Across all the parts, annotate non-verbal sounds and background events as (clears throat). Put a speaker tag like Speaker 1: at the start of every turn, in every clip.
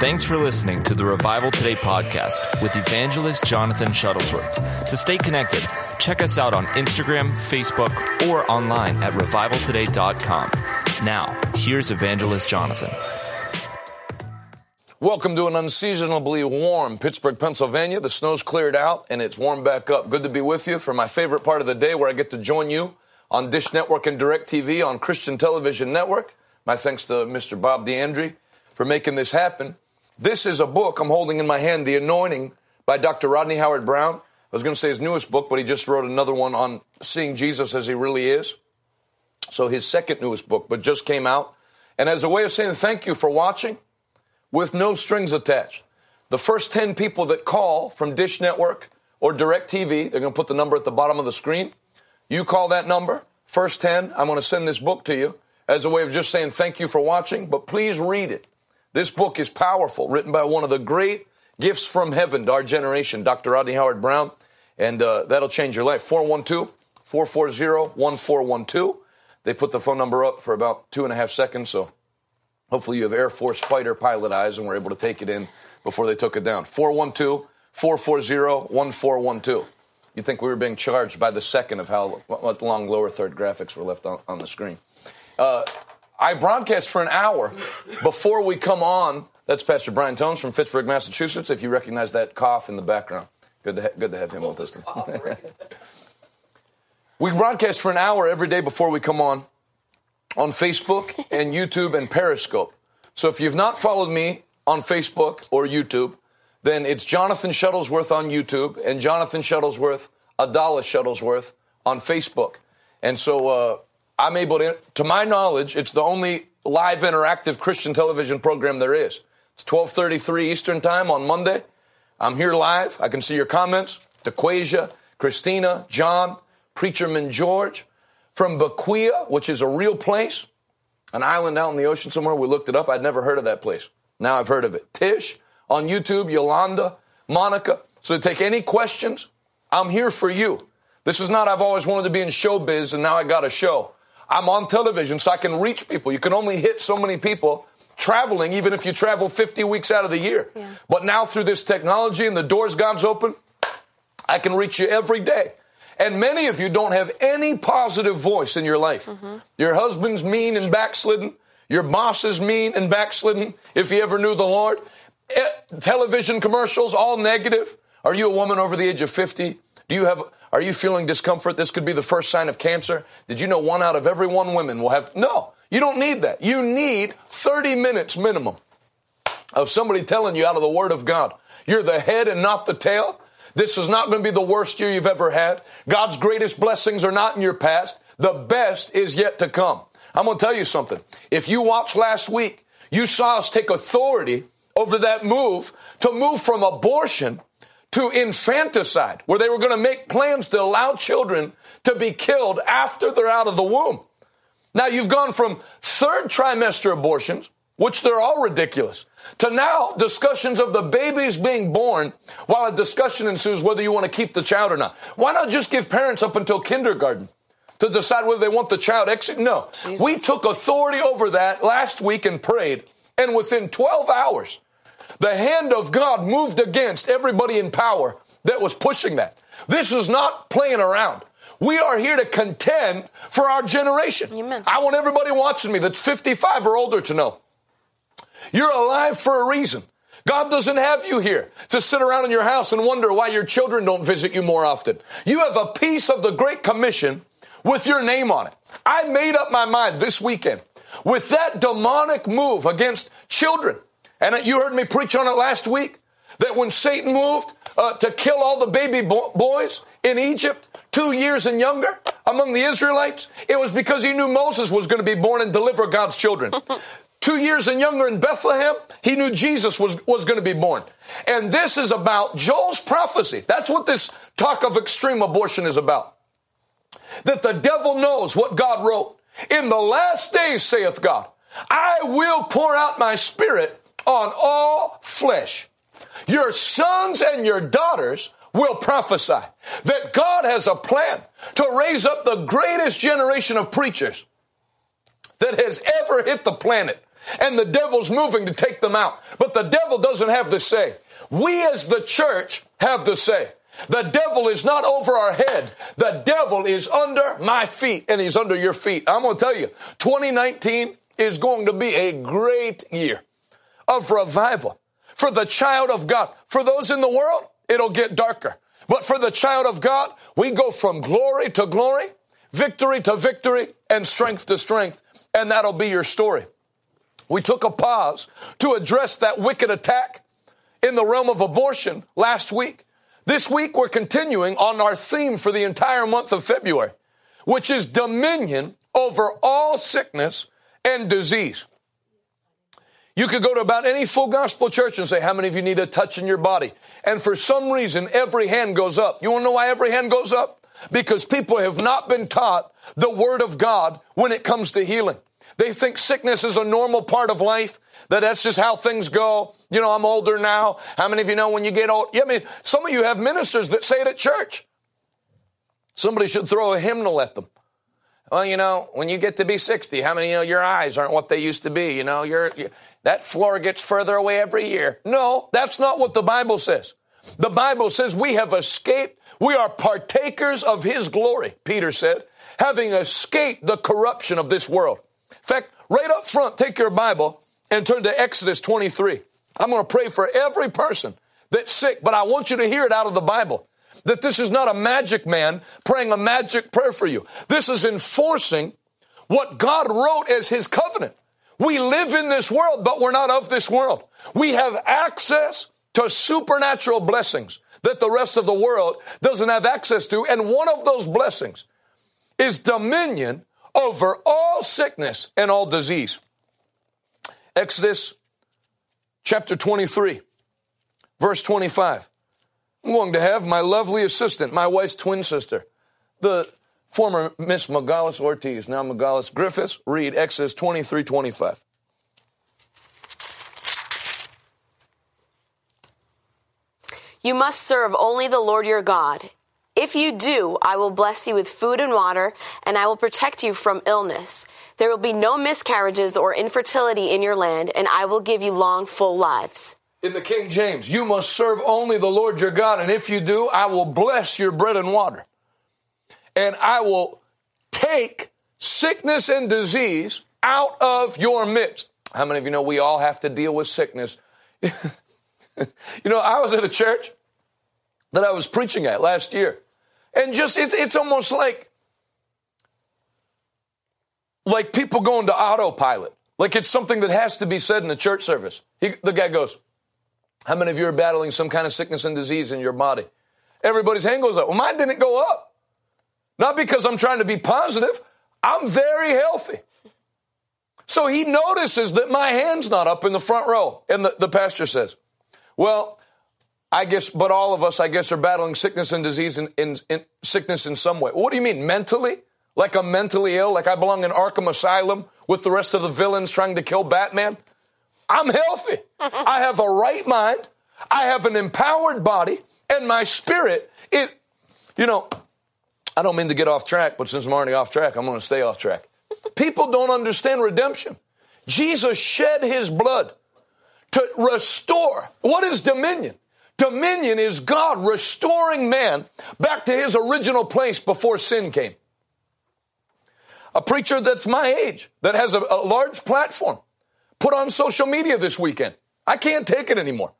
Speaker 1: Thanks for listening to the Revival Today podcast with evangelist Jonathan Shuttlesworth. To stay connected, check us out on Instagram, Facebook, or online at revivaltoday.com. Now, here's evangelist Jonathan.
Speaker 2: Welcome to an unseasonably warm Pittsburgh, Pennsylvania. The snow's cleared out and it's warmed back up. Good to be with you for my favorite part of the day where I get to join you on Dish Network and DirecTV on Christian Television Network. My thanks to Mr. Bob D'Andrea for making this happen. This is a book I'm holding in my hand, The Anointing by Dr. Rodney Howard-Browne. I was going to say his newest book, but he just wrote another one on seeing Jesus as he really is. So his second newest book, but just came out. And as a way of saying thank you for watching, with no strings attached. The first 10 people that call from Dish Network or DirecTV, they're going to put the number at the bottom of the screen. You call that number, first 10, I'm going to send this book to you as a way of just saying thank you for watching, but please read it. This book is powerful, written by one of the great gifts from heaven to our generation, Dr. Rodney Howard-Browne, and uh, that'll change your life. 412 440 1412. They put the phone number up for about two and a half seconds, so Hopefully, you have Air Force fighter pilot eyes and were able to take it in before they took it down. 412 440 1412. You'd think we were being charged by the second of how long lower third graphics were left on, on the screen. Uh, I broadcast for an hour before we come on. That's Pastor Brian Tones from Fitchburg, Massachusetts. If you recognize that cough in the background, good to, ha- good to have him with us. (laughs) we broadcast for an hour every day before we come on on Facebook and YouTube and Periscope. So if you've not followed me on Facebook or YouTube, then it's Jonathan Shuttlesworth on YouTube and Jonathan Shuttlesworth, Adalis Shuttlesworth on Facebook. And so uh, I'm able to, to my knowledge, it's the only live interactive Christian television program there is. It's 12:33 Eastern Time on Monday. I'm here live. I can see your comments. DeQuasia, Christina, John, Preacherman George, from Bequia, which is a real place, an island out in the ocean somewhere. We looked it up. I'd never heard of that place. Now I've heard of it. Tish on YouTube, Yolanda, Monica. So to take any questions, I'm here for you. This is not I've always wanted to be in showbiz and now I got a show. I'm on television so I can reach people. You can only hit so many people traveling, even if you travel 50 weeks out of the year. Yeah. But now through this technology and the doors God's open, I can reach you every day. And many of you don't have any positive voice in your life. Mm-hmm. Your husband's mean and backslidden. Your boss is mean and backslidden, if you ever knew the Lord. Eh, television commercials, all negative. Are you a woman over the age of 50? Do you have, are you feeling discomfort? This could be the first sign of cancer. Did you know one out of every one women will have, no, you don't need that. You need 30 minutes minimum of somebody telling you out of the Word of God. You're the head and not the tail. This is not going to be the worst year you've ever had. God's greatest blessings are not in your past. The best is yet to come. I'm going to tell you something. If you watched last week, you saw us take authority over that move to move from abortion to infanticide, where they were going to make plans to allow children to be killed after they're out of the womb. Now you've gone from third trimester abortions, which they're all ridiculous, to now discussions of the babies being born while a discussion ensues whether you want to keep the child or not. Why not just give parents up until kindergarten to decide whether they want the child exit? No. Jesus. We took authority over that last week and prayed, and within 12 hours, the hand of God moved against everybody in power that was pushing that. This is not playing around. We are here to contend for our generation. Amen. I want everybody watching me that's 55 or older to know you're alive for a reason. God doesn't have you here to sit around in your house and wonder why your children don't visit you more often. You have a piece of the Great Commission with your name on it. I made up my mind this weekend with that demonic move against children. And you heard me preach on it last week that when Satan moved uh, to kill all the baby bo- boys in Egypt, two years and younger, among the Israelites, it was because he knew Moses was going to be born and deliver God's children. (laughs) two years and younger in Bethlehem, he knew Jesus was, was going to be born. And this is about Joel's prophecy. That's what this talk of extreme abortion is about. That the devil knows what God wrote. In the last days, saith God, I will pour out my spirit on all flesh. Your sons and your daughters will prophesy that God has a plan to raise up the greatest generation of preachers that has ever hit the planet and the devil's moving to take them out. But the devil doesn't have the say. We as the church have the say. The devil is not over our head. The devil is under my feet and he's under your feet. I'm going to tell you, 2019 is going to be a great year of revival for the child of God. For those in the world, it'll get darker. But for the child of God, we go from glory to glory, victory to victory, and strength to strength. And that'll be your story. We took a pause to address that wicked attack in the realm of abortion last week. This week, we're continuing on our theme for the entire month of February, which is dominion over all sickness and disease. You could go to about any full gospel church and say, How many of you need a touch in your body? And for some reason, every hand goes up. You want to know why every hand goes up? Because people have not been taught the Word of God when it comes to healing. They think sickness is a normal part of life, that that's just how things go. You know, I'm older now. How many of you know when you get old? Yeah, I mean, some of you have ministers that say it at church. Somebody should throw a hymnal at them. Well, you know, when you get to be 60, how many, you know, your eyes aren't what they used to be. You know, you're, you're that floor gets further away every year. No, that's not what the Bible says. The Bible says we have escaped. We are partakers of His glory, Peter said, having escaped the corruption of this world. In fact, right up front, take your Bible and turn to Exodus 23. I'm going to pray for every person that's sick, but I want you to hear it out of the Bible. That this is not a magic man praying a magic prayer for you. This is enforcing what God wrote as His covenant. We live in this world, but we're not of this world. We have access to supernatural blessings that the rest of the world doesn't have access to. And one of those blessings is dominion over all sickness and all disease. Exodus chapter 23, verse 25. I'm going to have my lovely assistant, my wife's twin sister, the Former Miss Magalis Ortiz, now Magalis Griffiths, read Exodus 23 25.
Speaker 3: You must serve only the Lord your God. If you do, I will bless you with food and water, and I will protect you from illness. There will be no miscarriages or infertility in your land, and I will give you long, full lives.
Speaker 2: In the King James, you must serve only the Lord your God, and if you do, I will bless your bread and water and I will take sickness and disease out of your midst. How many of you know we all have to deal with sickness? (laughs) you know, I was at a church that I was preaching at last year, and just it's, it's almost like like people going to autopilot. Like it's something that has to be said in the church service. He, the guy goes, How many of you are battling some kind of sickness and disease in your body? Everybody's hand goes up. Well, mine didn't go up. Not because I'm trying to be positive. I'm very healthy. So he notices that my hand's not up in the front row. And the, the pastor says, Well, I guess, but all of us, I guess, are battling sickness and disease in, in, in sickness in some way. What do you mean, mentally? Like I'm mentally ill? Like I belong in Arkham Asylum with the rest of the villains trying to kill Batman? I'm healthy. I have a right mind. I have an empowered body, and my spirit, it, you know, I don't mean to get off track, but since I'm already off track, I'm going to stay off track. People don't understand redemption. Jesus shed his blood to restore. What is dominion? Dominion is God restoring man back to his original place before sin came. A preacher that's my age, that has a, a large platform, put on social media this weekend. I can't take it anymore.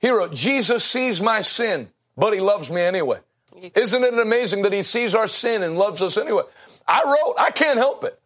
Speaker 2: He wrote, Jesus sees my sin, but he loves me anyway. Isn't it amazing that he sees our sin and loves us anyway? I wrote, I can't help it.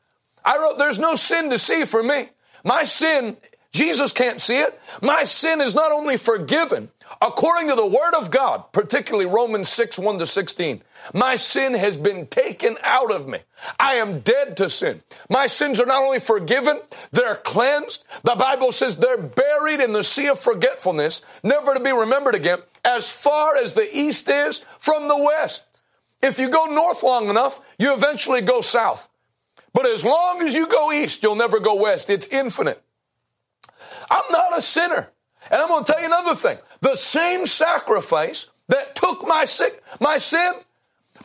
Speaker 2: I wrote, there's no sin to see for me. My sin, Jesus can't see it. My sin is not only forgiven, according to the Word of God, particularly Romans 6 1 to 16. My sin has been taken out of me. I am dead to sin. My sins are not only forgiven, they're cleansed. The Bible says they're buried in the sea of forgetfulness, never to be remembered again, as far as the east is from the west. If you go north long enough, you eventually go south. But as long as you go east, you'll never go west. It's infinite. I'm not a sinner. And I'm going to tell you another thing. The same sacrifice that took my sick, my sin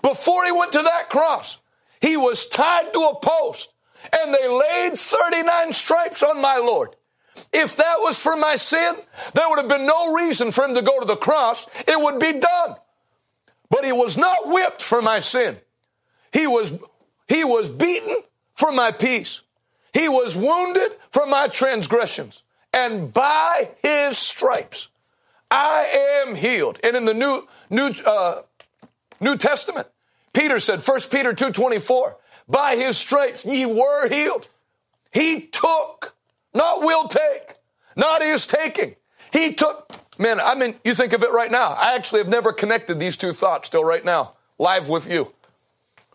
Speaker 2: before he went to that cross, he was tied to a post and they laid 39 stripes on my Lord. If that was for my sin, there would have been no reason for him to go to the cross. It would be done. But he was not whipped for my sin. He was, he was beaten for my peace. He was wounded for my transgressions. And by his stripes, I am healed. And in the New, New, uh, New Testament, Peter said, 1 Peter 2.24, by his stripes ye were healed. He took, not will take, not is taking. He took, man, I mean, you think of it right now. I actually have never connected these two thoughts till right now, live with you.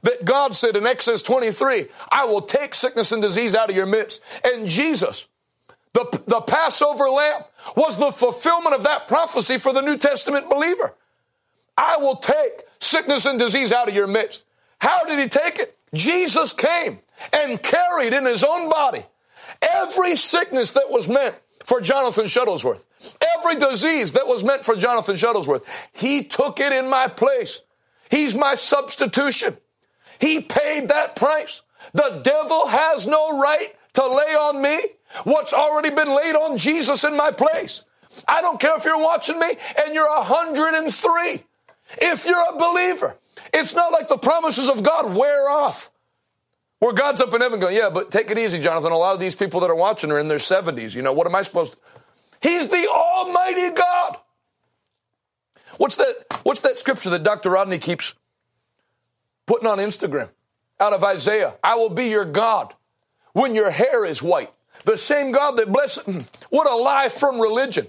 Speaker 2: That God said in Exodus 23, I will take sickness and disease out of your midst. And Jesus, the, the Passover lamb, was the fulfillment of that prophecy for the New Testament believer. I will take sickness and disease out of your midst. How did he take it? Jesus came and carried in his own body every sickness that was meant for Jonathan Shuttlesworth, every disease that was meant for Jonathan Shuttlesworth. He took it in my place. He's my substitution. He paid that price. The devil has no right to lay on me what's already been laid on Jesus in my place. I don't care if you're watching me and you're 103. If you're a believer, it's not like the promises of God wear off. Where God's up in heaven going, yeah, but take it easy, Jonathan. A lot of these people that are watching are in their 70s. You know, what am I supposed to? He's the Almighty God. What's that? What's that scripture that Dr. Rodney keeps putting on Instagram out of Isaiah. I will be your God when your hair is white. The same God that blesses. (clears throat) What a lie from religion.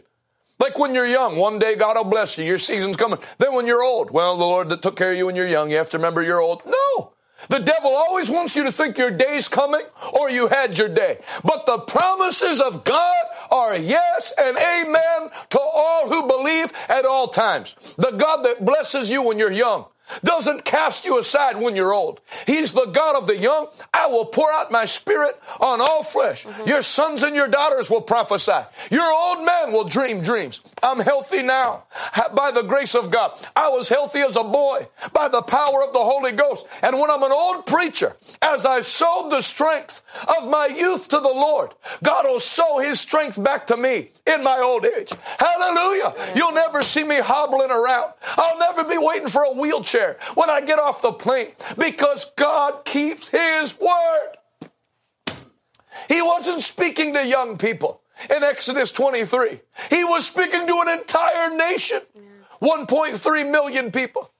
Speaker 2: Like when you're young, one day God will bless you. Your season's coming. Then when you're old, well, the Lord that took care of you when you're young, you have to remember you're old. No. The devil always wants you to think your day's coming or you had your day. But the promises of God are yes and amen to all who believe at all times. The God that blesses you when you're young doesn't cast you aside when you're old. He's the God of the young. I will pour out my spirit on all flesh. Mm-hmm. Your sons and your daughters will prophesy. Your old man will dream dreams. I'm healthy now by the grace of God. I was healthy as a boy by the power of the Holy Ghost. And when I'm an old preacher, as I sowed the strength of my youth to the Lord, God will sow his strength back to me in my old age. Hallelujah. You'll never see me hobbling around. I'll never be waiting for a wheelchair when I get off the plane because God keeps His word. He wasn't speaking to young people in Exodus 23. He was speaking to an entire nation, 1.3 million people.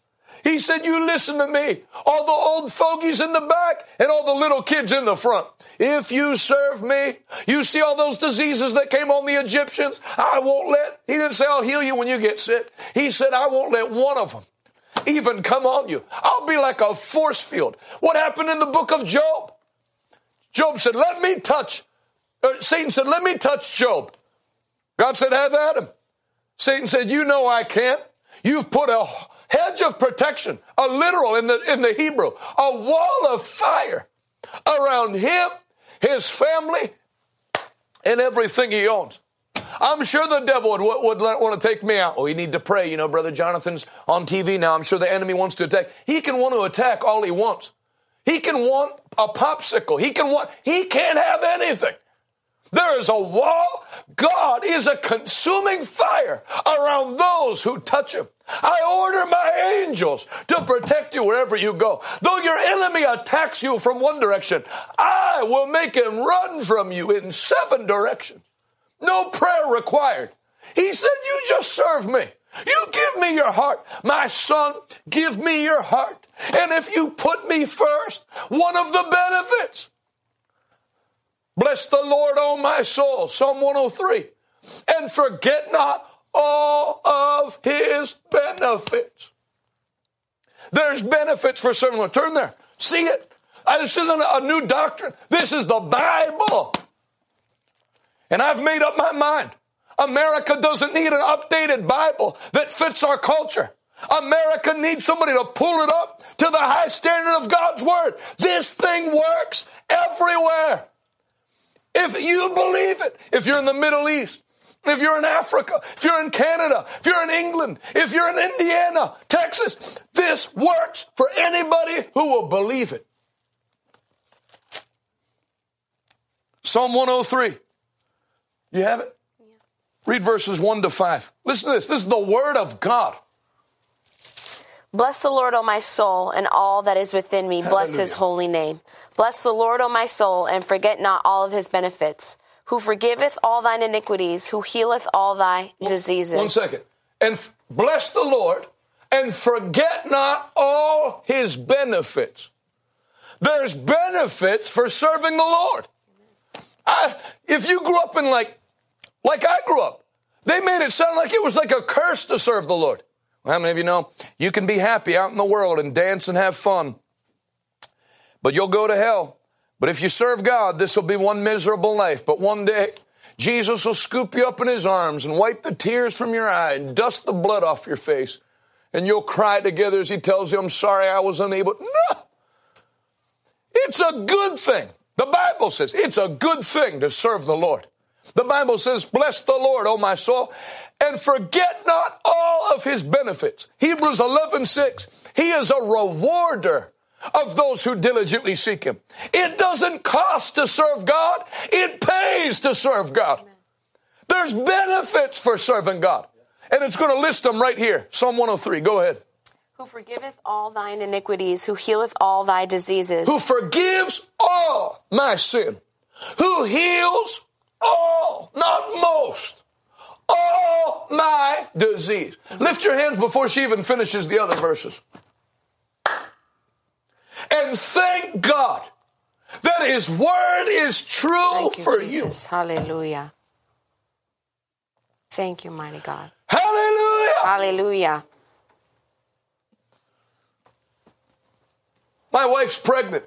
Speaker 2: He said, You listen to me, all the old fogies in the back and all the little kids in the front. If you serve me, you see all those diseases that came on the Egyptians. I won't let, he didn't say, I'll heal you when you get sick. He said, I won't let one of them even come on you. I'll be like a force field. What happened in the book of Job? Job said, Let me touch. Uh, Satan said, Let me touch Job. God said, Have at him. Satan said, You know I can't. You've put a hedge of protection, a literal in the, in the Hebrew, a wall of fire around him, his family, and everything he owns. I'm sure the devil would, would, want to take me out. Oh, you need to pray. You know, Brother Jonathan's on TV now. I'm sure the enemy wants to attack. He can want to attack all he wants. He can want a popsicle. He can want, he can't have anything. There is a wall. God is a consuming fire around those who touch him. I order my angels to protect you wherever you go. Though your enemy attacks you from one direction, I will make him run from you in seven directions. No prayer required. He said, You just serve me. You give me your heart. My son, give me your heart. And if you put me first, one of the benefits. Bless the Lord, O my soul, Psalm 103. And forget not all of his benefits. There's benefits for someone. Turn there. See it. This isn't a new doctrine. This is the Bible. And I've made up my mind. America doesn't need an updated Bible that fits our culture. America needs somebody to pull it up to the high standard of God's Word. This thing works everywhere. If you believe it, if you're in the Middle East, if you're in Africa, if you're in Canada, if you're in England, if you're in Indiana, Texas, this works for anybody who will believe it. Psalm 103. You have it? Read verses 1 to 5. Listen to this. This is the word of God.
Speaker 3: Bless the Lord, O my soul, and all that is within me. Bless his holy name. Bless the Lord, O my soul, and forget not all of his benefits, who forgiveth all thine iniquities, who healeth all thy diseases.
Speaker 2: One second. And f- bless the Lord and forget not all his benefits. There's benefits for serving the Lord. I, if you grew up in like, like I grew up, they made it sound like it was like a curse to serve the Lord. Well, how many of you know you can be happy out in the world and dance and have fun, but you'll go to hell. But if you serve God, this will be one miserable life. But one day, Jesus will scoop you up in his arms and wipe the tears from your eye and dust the blood off your face. And you'll cry together as he tells you, I'm sorry I was unable. No! It's a good thing. The Bible says it's a good thing to serve the Lord. The Bible says, Bless the Lord, O my soul, and forget not all of his benefits. Hebrews 11 6. He is a rewarder of those who diligently seek him. It doesn't cost to serve God, it pays to serve God. There's benefits for serving God. And it's going to list them right here. Psalm 103. Go ahead.
Speaker 3: Who forgiveth all thine iniquities, who healeth all thy diseases.
Speaker 2: who forgives all my sin, who heals all, not most, all my disease. Lift your hands before she even finishes the other verses. And thank God that His word is true
Speaker 3: Thank you,
Speaker 2: for
Speaker 3: Jesus. Hallelujah. Thank you, mighty God.
Speaker 2: Hallelujah.
Speaker 3: Hallelujah.
Speaker 2: My wife's pregnant.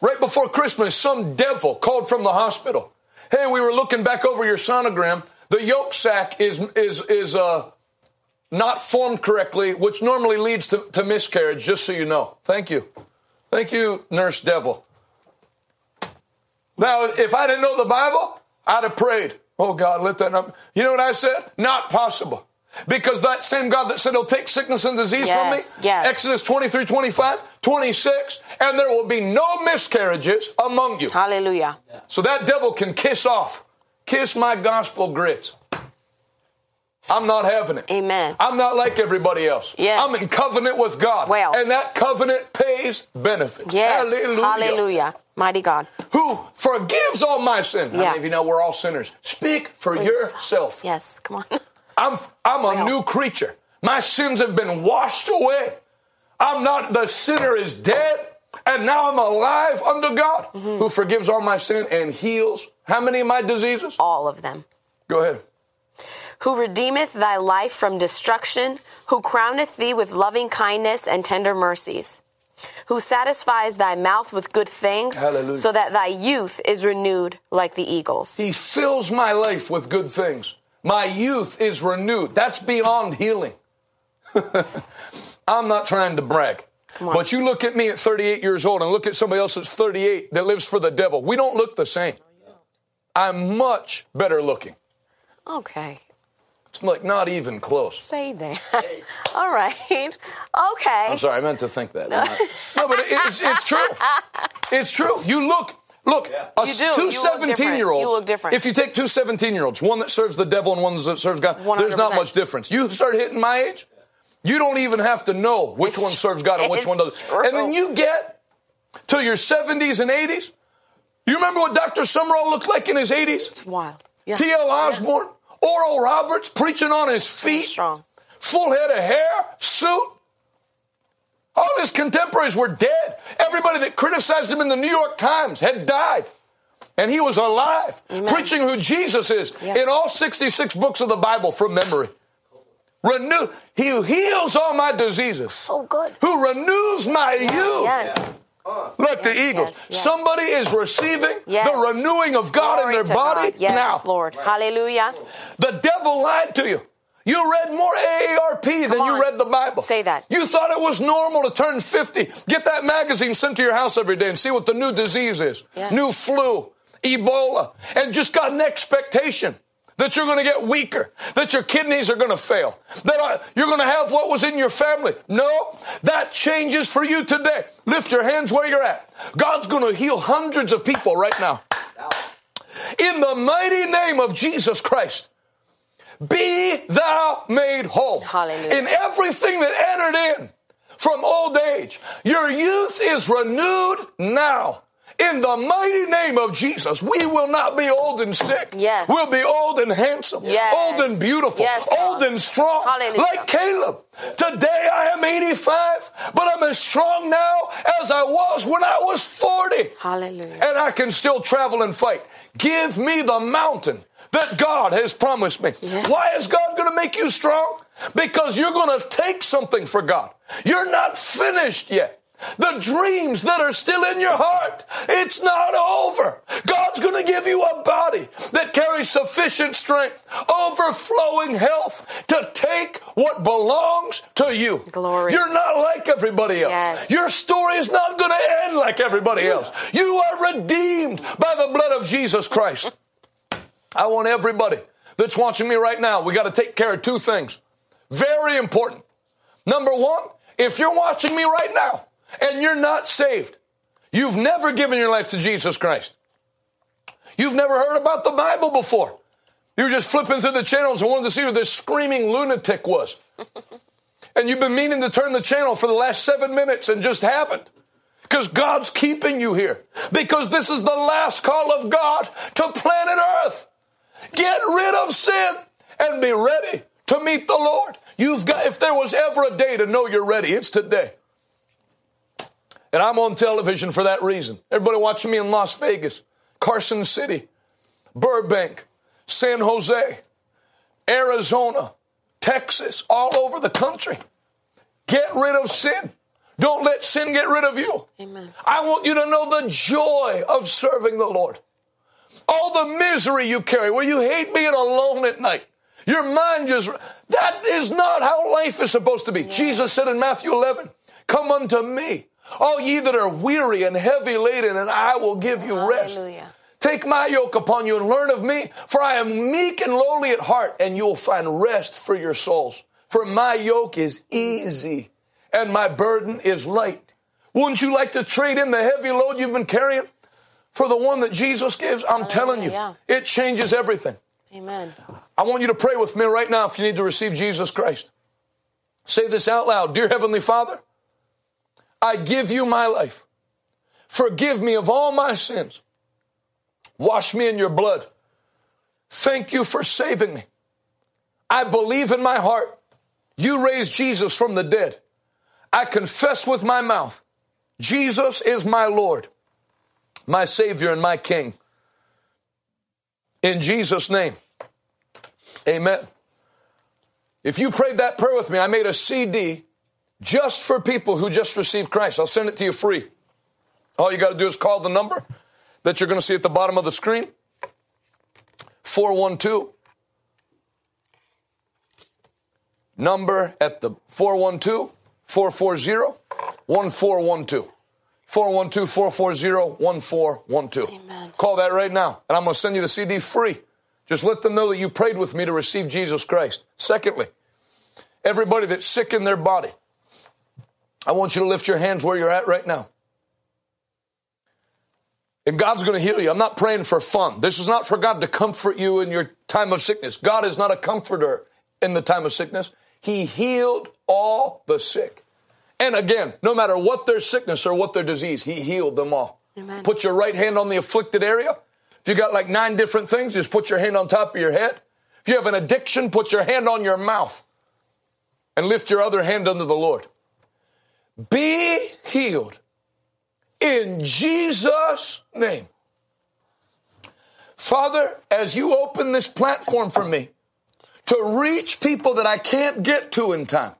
Speaker 2: Right before Christmas, some devil called from the hospital. Hey, we were looking back over your sonogram. The yolk sac is is is uh, not formed correctly, which normally leads to, to miscarriage. Just so you know. Thank you, thank you, nurse devil. Now, if I didn't know the Bible, I'd have prayed. Oh God, let that not. You know what I said? Not possible. Because that same God that said he'll take sickness and disease from me,
Speaker 3: Yes, yes.
Speaker 2: Exodus 23, 25, 26, and there will be no miscarriages among you.
Speaker 3: Hallelujah.
Speaker 2: So that devil can kiss off. Kiss my gospel grits. I'm not having it.
Speaker 3: Amen.
Speaker 2: I'm not like everybody else.
Speaker 3: Yes.
Speaker 2: I'm in covenant with God.
Speaker 3: Well.
Speaker 2: And that covenant pays benefits.
Speaker 3: Yes.
Speaker 2: Hallelujah.
Speaker 3: Hallelujah. Mighty God.
Speaker 2: Who forgives all my sin. How
Speaker 3: Yeah.
Speaker 2: many of you know we're all sinners? Speak for yourself.
Speaker 3: Yes. Come on. (laughs)
Speaker 2: I'm, I'm a new creature. My sins have been washed away. I'm not, the sinner is dead, and now I'm alive unto God,
Speaker 3: Mm-hmm.
Speaker 2: who forgives all my sin and heals how many of my diseases?
Speaker 3: All of them.
Speaker 2: Go ahead.
Speaker 3: Who redeemeth thy life from destruction, who crowneth thee with loving kindness and tender mercies, who satisfies thy mouth with good things,
Speaker 2: Hallelujah.
Speaker 3: so that thy youth is renewed like the eagles.
Speaker 2: He fills my life with good things. My youth is renewed. That's beyond healing. (laughs) I'm not trying to brag. But you look at me at 38 years old and look at somebody else that's 38 that lives for the devil. We don't look the same. I'm much better looking.
Speaker 3: Okay.
Speaker 2: It's like not even close.
Speaker 3: Say that. (laughs) All right. Okay.
Speaker 2: I'm sorry, I meant to think that. I'm no, but it- it's, it's true. (laughs) It's true. You look, look, a
Speaker 3: You do. You
Speaker 2: two
Speaker 3: look
Speaker 2: 17
Speaker 3: different.
Speaker 2: year olds.
Speaker 3: You look different.
Speaker 2: If you take two 17 year olds, one that serves the devil and one that serves God, there's not much difference. You start hitting my age, you don't even have to know which
Speaker 3: It's
Speaker 2: one serves God and which one doesn't.
Speaker 3: true.
Speaker 2: And then you get to your 70s and 80s. You remember what Dr. Sumrall looked like in his 80s?
Speaker 3: Wild. Yeah.
Speaker 2: T.L. Osborn, Oral Roberts preaching on his feet
Speaker 3: Strong.
Speaker 2: full head of hair, suit. All his contemporaries were dead. Everybody that criticized him in the New York Times had died. And he was alive,
Speaker 3: Amen.
Speaker 2: preaching who Jesus is
Speaker 3: Yeah.
Speaker 2: in all 66 books of the Bible from memory. Renew, he who heals all my diseases,
Speaker 3: So good.
Speaker 2: who renews my youth.
Speaker 3: Yes.
Speaker 2: Look, the Eagles.
Speaker 3: yes, yes.
Speaker 2: Somebody is receiving
Speaker 3: Yes.
Speaker 2: the renewing of God
Speaker 3: Glory
Speaker 2: in their body
Speaker 3: God. Yes,
Speaker 2: now.
Speaker 3: Lord. Hallelujah.
Speaker 2: The devil lied to you. You read more AARP than
Speaker 3: Come
Speaker 2: you read the Bible.
Speaker 3: Say that.
Speaker 2: You thought it was normal to turn 50, get that magazine sent to your house every day and see what the new disease is.
Speaker 3: Yeah.
Speaker 2: New flu, Ebola, and just got an expectation that you're going to get weaker, that your kidneys are going to fail, that uh, you're going to have what was in your family. No, that changes for you today. Lift your hands where you're at. God's going to heal hundreds of people right now. In the mighty name of Jesus Christ, be thou made whole.
Speaker 3: Hallelujah.
Speaker 2: In everything that entered in from old age, your youth is renewed now. In the mighty name of Jesus, we will not be old and sick.
Speaker 3: Yes.
Speaker 2: We'll be old and handsome,
Speaker 3: Yes.
Speaker 2: old and beautiful,
Speaker 3: Yes,
Speaker 2: old and strong,
Speaker 3: Hallelujah.
Speaker 2: like Caleb. Today I am 85, but I'm as strong now as I was when I was 40
Speaker 3: Hallelujah.
Speaker 2: and I can still travel and fight. Give me the mountain that God has promised me.
Speaker 3: Yeah.
Speaker 2: Why is God going to make you strong? Because you're going to take something for God. You're not finished yet. The dreams that are still in your heart, it's not over. God's going to give you a body that carries sufficient strength, overflowing health to take what belongs to you.
Speaker 3: Glory.
Speaker 2: You're not like everybody else.
Speaker 3: Yes.
Speaker 2: Your story is not going to end like everybody else. You are redeemed by the blood of Jesus Christ. I want everybody that's watching me right now, we got to take care of two things. Very important. Number one, if you're watching me right now and you're not saved, you've never given your life to Jesus Christ. You've never heard about the Bible before. You were just flipping through the channels and wanted to see who this screaming lunatic was. (laughs) and you've been meaning to turn the channel for the last seven minutes and just haven't. Because God's keeping you here. Because this is the last call of God to planet Earth. Of sin and be ready to meet the Lord. You've got, if there was ever a day to know you're ready, it's today. And I'm on television for that reason. Everybody watching me in Las Vegas, Carson City, Burbank, San Jose, Arizona, Texas, all over the country. Get rid of sin. Don't let sin get rid of you.
Speaker 3: Amen.
Speaker 2: I want you to know the joy of serving the Lord. All the misery you carry, where you hate being alone at night. Your mind just, that is not how life is supposed to be. Jesus said in Matthew 11, Come unto me, all ye that are weary and heavy laden, and I will give you rest.
Speaker 3: Hallelujah.
Speaker 2: Take my yoke upon you and learn of me, for I am meek and lowly at heart, and you'll find rest for your souls. For my yoke is easy and my burden is light. Wouldn't you like to trade in the heavy load you've been carrying for the one that Jesus gives? I'm oh, telling you,
Speaker 3: yeah.
Speaker 2: it changes everything.
Speaker 3: Amen.
Speaker 2: I want you to pray with me right now if you need to receive Jesus Christ. Say this out loud Dear Heavenly Father, I give you my life. Forgive me of all my sins. Wash me in your blood. Thank you for saving me. I believe in my heart you raised Jesus from the dead. I confess with my mouth Jesus is my Lord, my Savior, and my King. In Jesus' name, amen. If you prayed that prayer with me, I made a CD just for people who just received Christ. I'll send it to you free. All you got to do is call the number that you're going to see at the bottom of the screen 412 number at the 412 440 1412. 412 440 1412. Call that right now, and I'm going to send you the CD free. Just let them know that you prayed with me to receive Jesus Christ. Secondly, everybody that's sick in their body, I want you to lift your hands where you're at right now. And God's going to heal you. I'm not praying for fun. This is not for God to comfort you in your time of sickness. God is not a comforter in the time of sickness. He healed all the sick. And again, no matter what their sickness or what their disease, He healed them all.
Speaker 3: Amen.
Speaker 2: Put your right hand on the afflicted area. If you got like nine different things, just put your hand on top of your head. If you have an addiction, put your hand on your mouth and lift your other hand unto the Lord. Be healed in Jesus' name. Father, as you open this platform for me to reach people that I can't get to in time,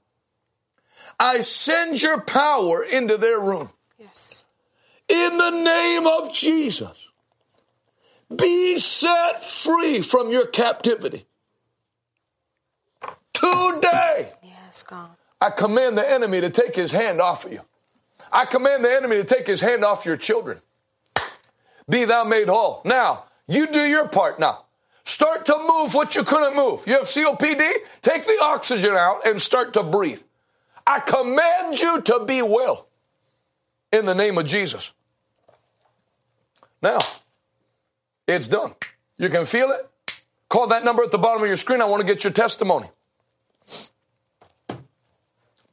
Speaker 2: I send your power into their room.
Speaker 3: Yes.
Speaker 2: In the name of Jesus, be set free from your captivity. Today,
Speaker 3: Yes, God.
Speaker 2: I command the enemy to take his hand off of you. I command the enemy to take his hand off your children. Be thou made whole. Now, you do your part now. Start to move what you couldn't move. You have COPD? Take the oxygen out and start to breathe. I command you to be well in the name of Jesus. Now, it's done. You can feel it. Call that number at the bottom of your screen. I want to get your testimony.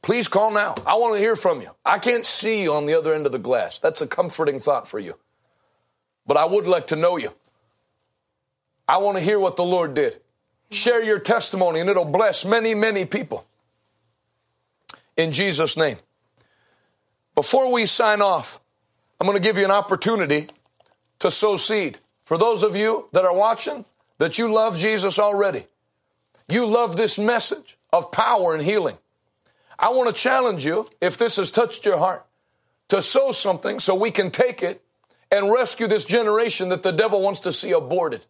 Speaker 2: Please call now. I want to hear from you. I can't see you on the other end of the glass. That's a comforting thought for you. But I would like to know you. I want to hear what the Lord did. Share your testimony, and it'll bless many, many people. In Jesus' name. Before we sign off, I'm going to give you an opportunity to sow seed. For those of you that are watching, that you love Jesus already, you love this message of power and healing. I want to challenge you, if this has touched your heart, to sow something so we can take it and rescue this generation that the devil wants to see aborted.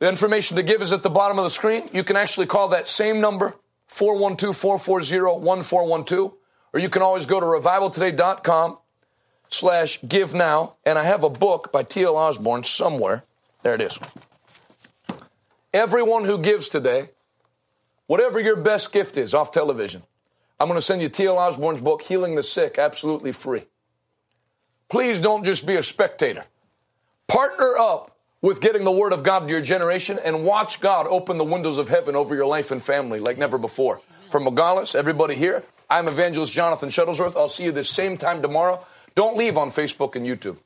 Speaker 2: The information to give is at the bottom of the screen. You can actually call that same number, 412 440 1412, or you can always go to revivaltoday.com slash give now. And I have a book by T.L. Osborn somewhere. There it is. Everyone who gives today, whatever your best gift is off television, I'm going to send you T.L. Osborn's book, Healing the Sick, absolutely free. Please don't just be a spectator. Partner up with getting the Word of God to your generation and watch God open the windows of heaven over your life and family like never before. From Nogales, everybody here, I'm Evangelist Jonathan Shuttlesworth. I'll see you the same time tomorrow. Don't leave on Facebook and YouTube.